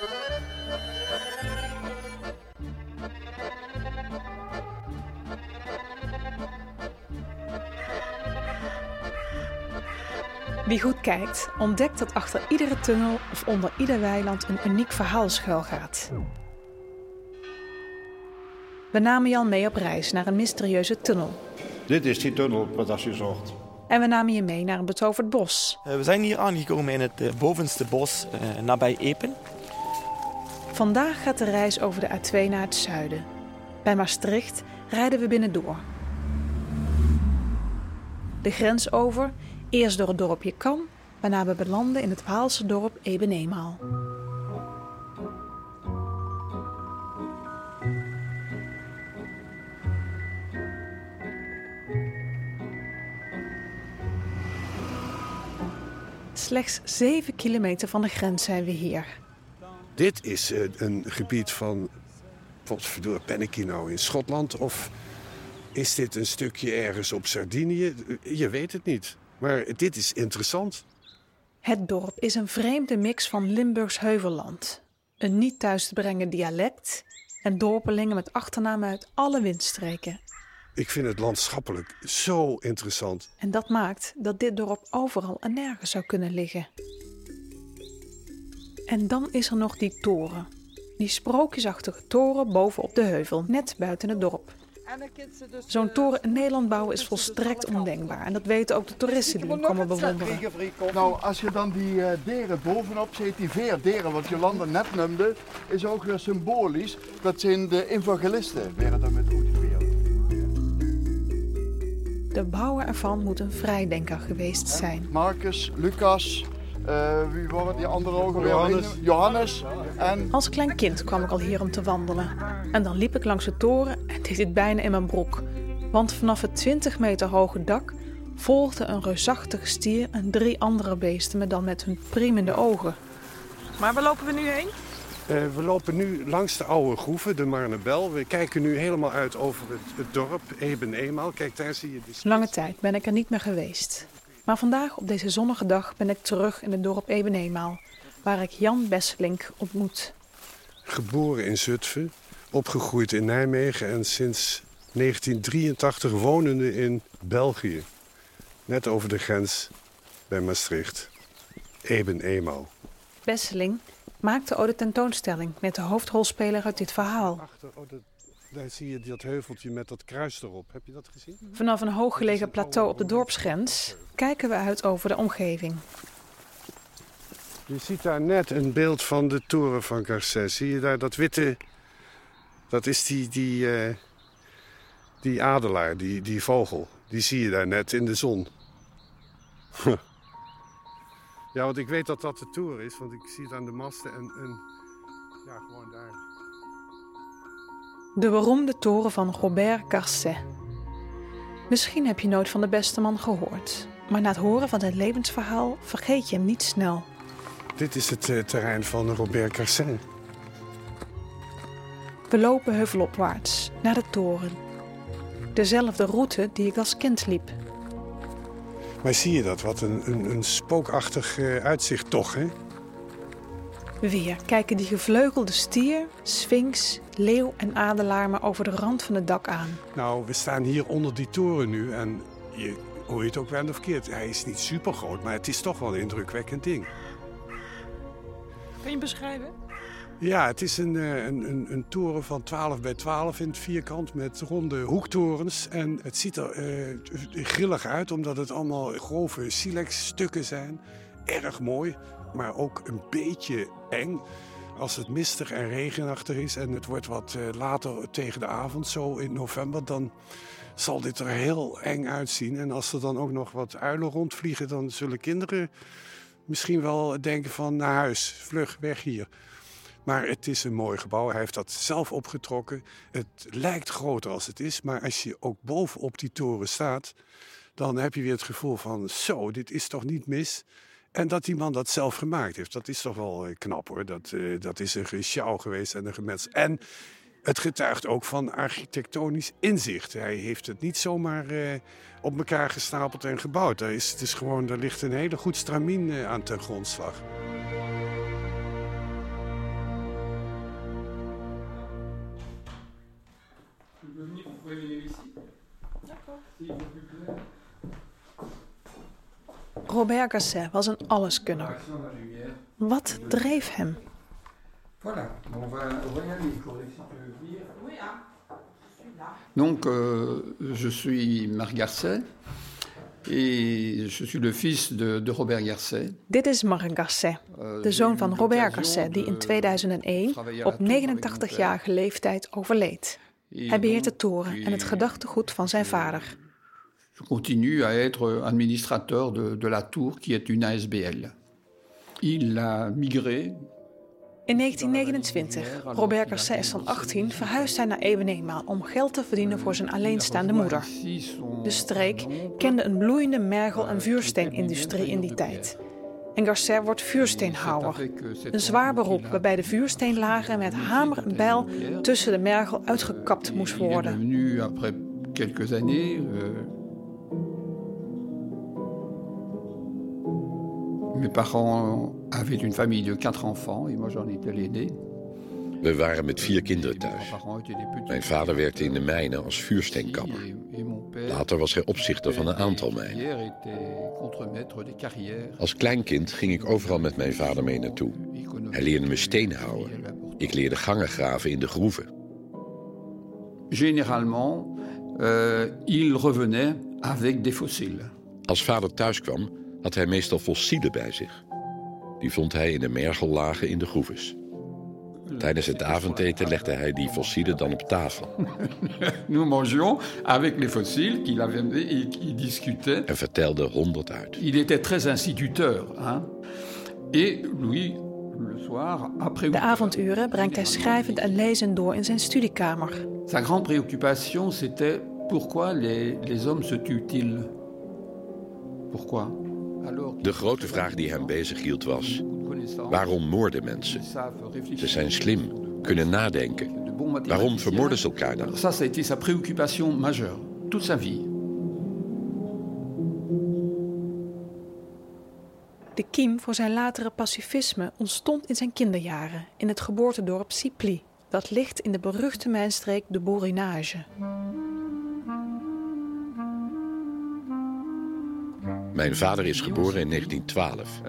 Wie goed kijkt, ontdekt dat achter iedere tunnel of onder ieder weiland een uniek verhaal schuilgaat. We namen Jan mee op reis naar een mysterieuze tunnel. Dit is die tunnel wat als je zocht. En we namen je mee naar een betoverd bos. Uh, we zijn hier aangekomen in het uh, bovenste bos uh, nabij Epen. Vandaag gaat de reis over de A2 naar het zuiden. Bij Maastricht rijden we binnendoor. De grens over, eerst door het dorpje Kam, waarna we belanden in het Waalse dorp Ebenemaal. Slechts 7 kilometer van de grens zijn we hier. Dit is uh, een gebied van. Ben ik hier nou in Schotland? Of is dit een stukje ergens op Sardinië? Je weet het niet. Maar dit is interessant. Het dorp is een vreemde mix van Limburgs heuvelland, een niet thuis te brengen dialect en dorpelingen met achternamen uit alle windstreken. Ik vind het landschappelijk zo interessant. En dat maakt dat dit dorp overal en nergens zou kunnen liggen. En dan is er nog die toren. Die sprookjesachtige toren bovenop de heuvel, net buiten het dorp. Zo'n toren in Nederland bouwen is volstrekt ondenkbaar. En dat weten ook de toeristen die hem komen bewonderen. Nou, als je dan die uh, deren bovenop ziet, die veerderen, wat Jolanda net noemde, is ook weer symbolisch. Dat zijn de evangelisten, werden daar met goed De bouwer ervan moet een vrijdenker geweest zijn. Marcus, Lucas, uh, wie waren die andere ook alweer? Johannes. Johannes. En... Als klein kind kwam ik al hier om te wandelen. En dan liep ik langs de toren en deed dit bijna in mijn broek. Want vanaf het 20 meter hoge dak volgde een reusachtige stier en drie andere beesten me dan met hun priemende ogen. Maar waar lopen we nu heen? Uh, we lopen nu langs de oude groeven, de Marnebel. We kijken nu helemaal uit over het, het dorp Eben-Eenmaal. Kijk, daar zie je de Lange tijd ben ik er niet meer geweest. Maar vandaag, op deze zonnige dag, ben ik terug in het dorp Eben-Eenmaal... waar ik Jan Besselink ontmoet. Geboren in Zutphen, opgegroeid in Nijmegen... en sinds 1983 wonende in België. Net over de grens bij Maastricht. Eben-Eenmaal. Besseling maakte ook de tentoonstelling met de hoofdrolspeler uit dit verhaal. Daar zie je dat heuveltje met dat kruis erop. Heb je dat gezien? Vanaf een hooggelegen plateau op de dorpsgrens kijken we uit over de omgeving. Je ziet daar net een beeld van de toren van Garces. Zie je daar dat witte... Dat is die, die, uh, die adelaar, die, die vogel. Die zie je daar net in de zon. Ja, want ik weet dat dat de tour is, want ik zie het aan de masten en, en ja, gewoon daar. De beroemde toren van Robert Garcet. Misschien heb je nooit van de beste man gehoord, maar na het horen van zijn levensverhaal vergeet je hem niet snel. Dit is het uh, terrein van Robert Garcet. We lopen heuvelopwaarts naar de toren. Dezelfde route die ik als kind liep. Maar zie je dat? Wat een, een, een spookachtig uh, uitzicht toch, hè? Weer kijken die gevleugelde stier, sphinx, leeuw en adelaar maar over de rand van het dak aan. Nou, we staan hier onder die toren nu en je, hoe je het ook wel of keert, hij is niet super groot, maar het is toch wel een indrukwekkend ding. Kun je beschrijven? Ja, het is een, een, een, een, toren van 12 bij 12 in het vierkant met ronde hoektorens. En het ziet er uh, grillig uit omdat het allemaal grove silex-stukken zijn. Erg mooi, maar ook een beetje eng. Als het mistig en regenachtig is en het wordt wat uh, later tegen de avond, zo in november, dan zal dit er heel eng uitzien. En als er dan ook nog wat uilen rondvliegen, dan zullen kinderen misschien wel denken van naar huis, vlug, weg hier. Maar het is een mooi gebouw. Hij heeft dat zelf opgetrokken. Het lijkt groter als het is. Maar als je ook bovenop die toren staat, dan heb je weer het gevoel van: zo, dit is toch niet mis. En dat die man dat zelf gemaakt heeft, dat is toch wel eh, knap hoor. Dat, eh, dat is een gesjouw geweest en een gemets. En het getuigt ook van architectonisch inzicht. Hij heeft het niet zomaar eh, op elkaar gestapeld en gebouwd. Daar, is, het is gewoon, daar ligt een hele goed stramien aan ten grondslag. Robert Gasset was een alleskunner. Wat dreef hem? Donc, euh, je suis Marc Garcet et je suis le fils de, de Robert Garcet. Dit is Marc Gasset, de zoon van Robert Gasset, die in 2001 op 89-jarige leeftijd overleed. Hij beheert de toren en het gedachtegoed van zijn vader. Je continue à être administrateur de, de la tour, qui est une ASBL. Il a migré In 1929, Robert Gasset is dan 18, verhuist hij naar Ebenemaal om geld te verdienen voor zijn alleenstaande moeder. De streek kende een bloeiende mergel- en vuursteenindustrie in die tijd. En Garcet wordt vuursteenhouwer. Een zwaar beroep waarbij de vuursteenlagen met hamer en bijl tussen de mergel uitgekapt moest worden. Nu, après quelques années, mes parents avaient une famille de quatre enfants et moi j'en étais l'aîné. We waren met vier kinderen thuis. Mijn vader werkte in de mijnen als vuursteenkammer. Later was hij opzichter van een aantal mijnen. Als kleinkind ging ik overal met mijn vader mee naartoe. Hij leerde me steen houden. Ik leerde gangen graven in de groeven. Généralement, euh, il revenait avec des fossiles. Als vader thuis kwam, had hij meestal fossielen bij zich. Die vond hij in de mergellagen in de groeves. Tijdens het avondeten legde hij die fossielen dan op tafel Nous mangions avec les fossiles qu'il avait et qu'il discutait. en vertelde honderd uit. Il était très instituteur. Hein? Et lui, le soir, après... De avonduren brengt hij schrijvend en lezend door in zijn studiekamer. Sa grande préoccupation, c'était pourquoi les, les hommes se tuent-ils Pourquoi De grote vraag die hem bezighield was: waarom moorden mensen? Ze zijn slim, kunnen nadenken. Waarom vermoorden ze elkaar dan? Ça, ça a été sa préoccupation majeure, toute sa vie. De kiem voor zijn latere pacifisme ontstond in zijn kinderjaren in het geboortedorp Ciply. Dat ligt in de beruchte mijnstreek de Borinage. Mijn vader is geboren in 1912.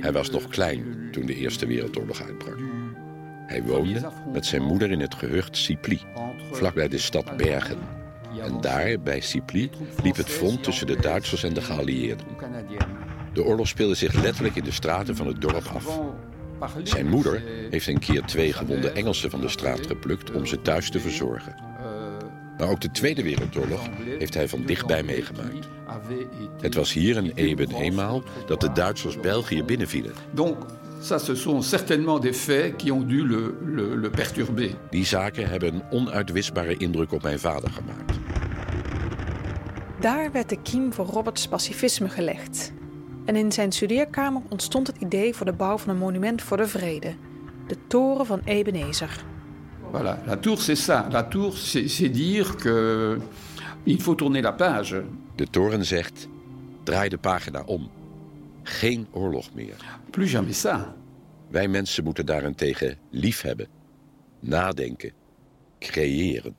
Hij was nog klein toen de Eerste Wereldoorlog uitbrak. Hij woonde met zijn moeder in het gehucht Ciply, vlakbij de stad Bergen. En daar, bij Ciply, liep het front tussen de Duitsers en de geallieerden. De oorlog speelde zich letterlijk in de straten van het dorp af. Zijn moeder heeft een keer twee gewonde Engelsen van de straat geplukt om ze thuis te verzorgen. Maar ook de Tweede Wereldoorlog heeft hij van dichtbij meegemaakt. Het was hier in Eben eenmaal dat de Duitsers België binnenvielen. Donc, ça, ce sont certainement des faits qui ont dû le, le, le perturber. Die zaken hebben een onuitwisbare indruk op mijn vader gemaakt. Daar werd de kiem voor Roberts pacifisme gelegd. En in zijn studeerkamer ontstond het idee voor de bouw van een monument voor de vrede. De toren van Ebenezer. Voilà, la tour, c'est ça. La tour, c'est c'est dire que il faut tourner la page. De toren zegt: draai de pagina om. Geen oorlog meer. Plus jamais ça. Wij mensen moeten daarentegen liefhebben, nadenken, creëren.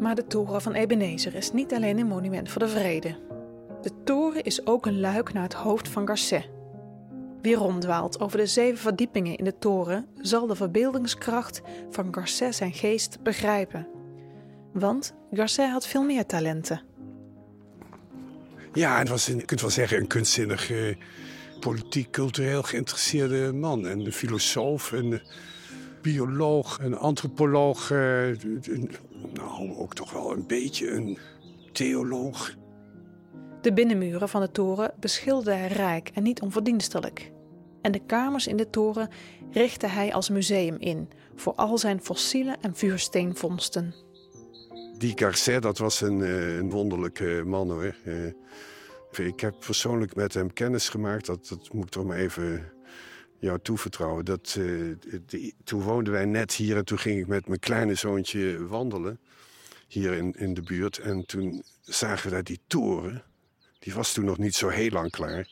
Maar de toren van Ebenezer is niet alleen een monument voor de vrede. Is ook een luik naar het hoofd van Garcet. Wie ronddwaalt over de zeven verdiepingen in de toren, zal de verbeeldingskracht van Garcet zijn geest begrijpen. Want Garcet had veel meer talenten. Ja, het was een, je kunt wel zeggen een kunstzinnig, eh, politiek, cultureel geïnteresseerde man. En een filosoof, een eh, bioloog, een antropoloog. eh, nou, ook toch wel een beetje een theoloog. De binnenmuren van de toren beschilderde hij rijk en niet onverdienstelijk. En de kamers in de toren richtte hij als museum in voor al zijn fossielen en vuursteenvondsten. Die Garcet, dat was een, eh, een wonderlijke man hoor. Eh, ik heb persoonlijk met hem kennis gemaakt. Dat, dat moet ik toch even jou toevertrouwen. Dat, eh, toen woonden wij net hier en toen ging ik met mijn kleine zoontje wandelen. Hier in, in de buurt. En toen zagen we daar die toren. Die was toen nog niet zo heel lang klaar.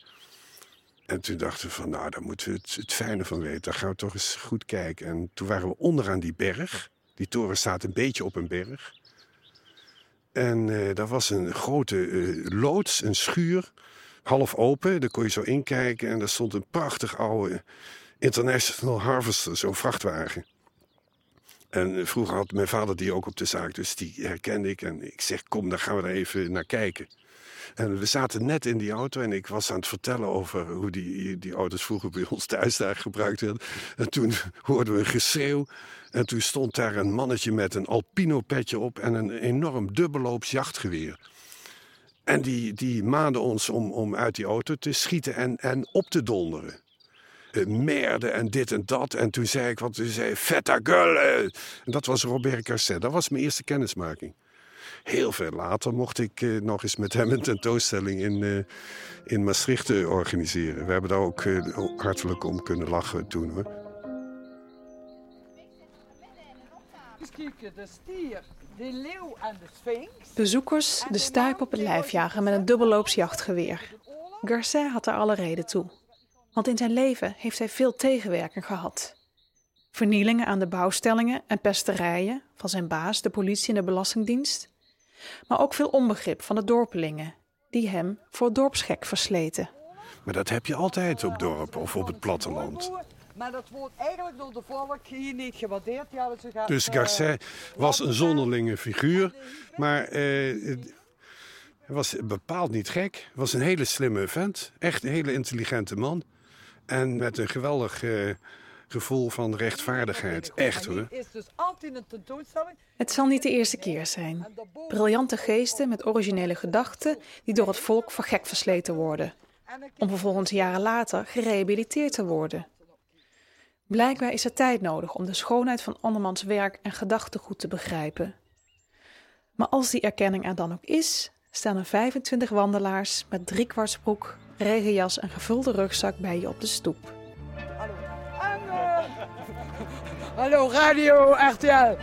En toen dachten we van, nou, daar moeten we het, het fijne van weten. Daar gaan we toch eens goed kijken. En toen waren we onderaan die berg. Die toren staat een beetje op een berg. En uh, daar was een grote uh, loods, een schuur, half open. Daar kon je zo inkijken. En daar stond een prachtig oude International Harvester, zo'n vrachtwagen. En vroeger had mijn vader die ook op de zaak, dus die herkende ik. En ik zeg, kom, dan gaan we er even naar kijken. En we zaten net in die auto en ik was aan het vertellen over hoe die, die auto's vroeger bij ons thuis daar gebruikt werden. En toen hoorden we een geschreeuw. En toen stond daar een mannetje met een alpino petje op en een enorm dubbelloops jachtgeweer. En die, die maande ons om, om uit die auto te schieten en, en op te donderen. Uh, merde en dit en dat. En toen zei ik, wat toen zei feta gulle. En dat was Robert Carset. Dat was mijn eerste kennismaking. Heel veel later mocht ik uh, nog eens met hem een tentoonstelling in, uh, in Maastricht organiseren. We hebben daar ook hartelijk om kunnen lachen toen hoor. De stier, de leeuw en de sphinx. Bezoekers de stuip op het lijf jagen met een dubbelloops jachtgeweer. Garcet had er alle reden toe. Want in zijn leven heeft hij veel tegenwerking gehad. Vernielingen aan de bouwstellingen en pesterijen van zijn baas, de politie en de belastingdienst. Maar ook veel onbegrip van de dorpelingen, die hem voor dorpsgek versleten. Maar dat heb je altijd op dorp of op het platteland. Maar dat wordt eigenlijk door de volk hier niet gewaardeerd. Ja, ze gaan, dus Garcet uh, was een zonderlinge figuur, maar uh, hij was bepaald niet gek. was een hele slimme vent, echt een hele intelligente man. En met een geweldig uh, gevoel van rechtvaardigheid. Echt hoor. Het zal niet de eerste keer zijn. Briljante geesten met originele gedachten die door het volk voor gek versleten worden. Om vervolgens jaren later gerehabiliteerd te worden. Blijkbaar is er tijd nodig om de schoonheid van andermans werk en gedachtegoed te begrijpen. Maar als die erkenning er dan ook is, staan er 25 wandelaars met driekwartsbroek, regenjas en gevulde rugzak bij je op de stoep. Hallo, Hallo Radio RTL.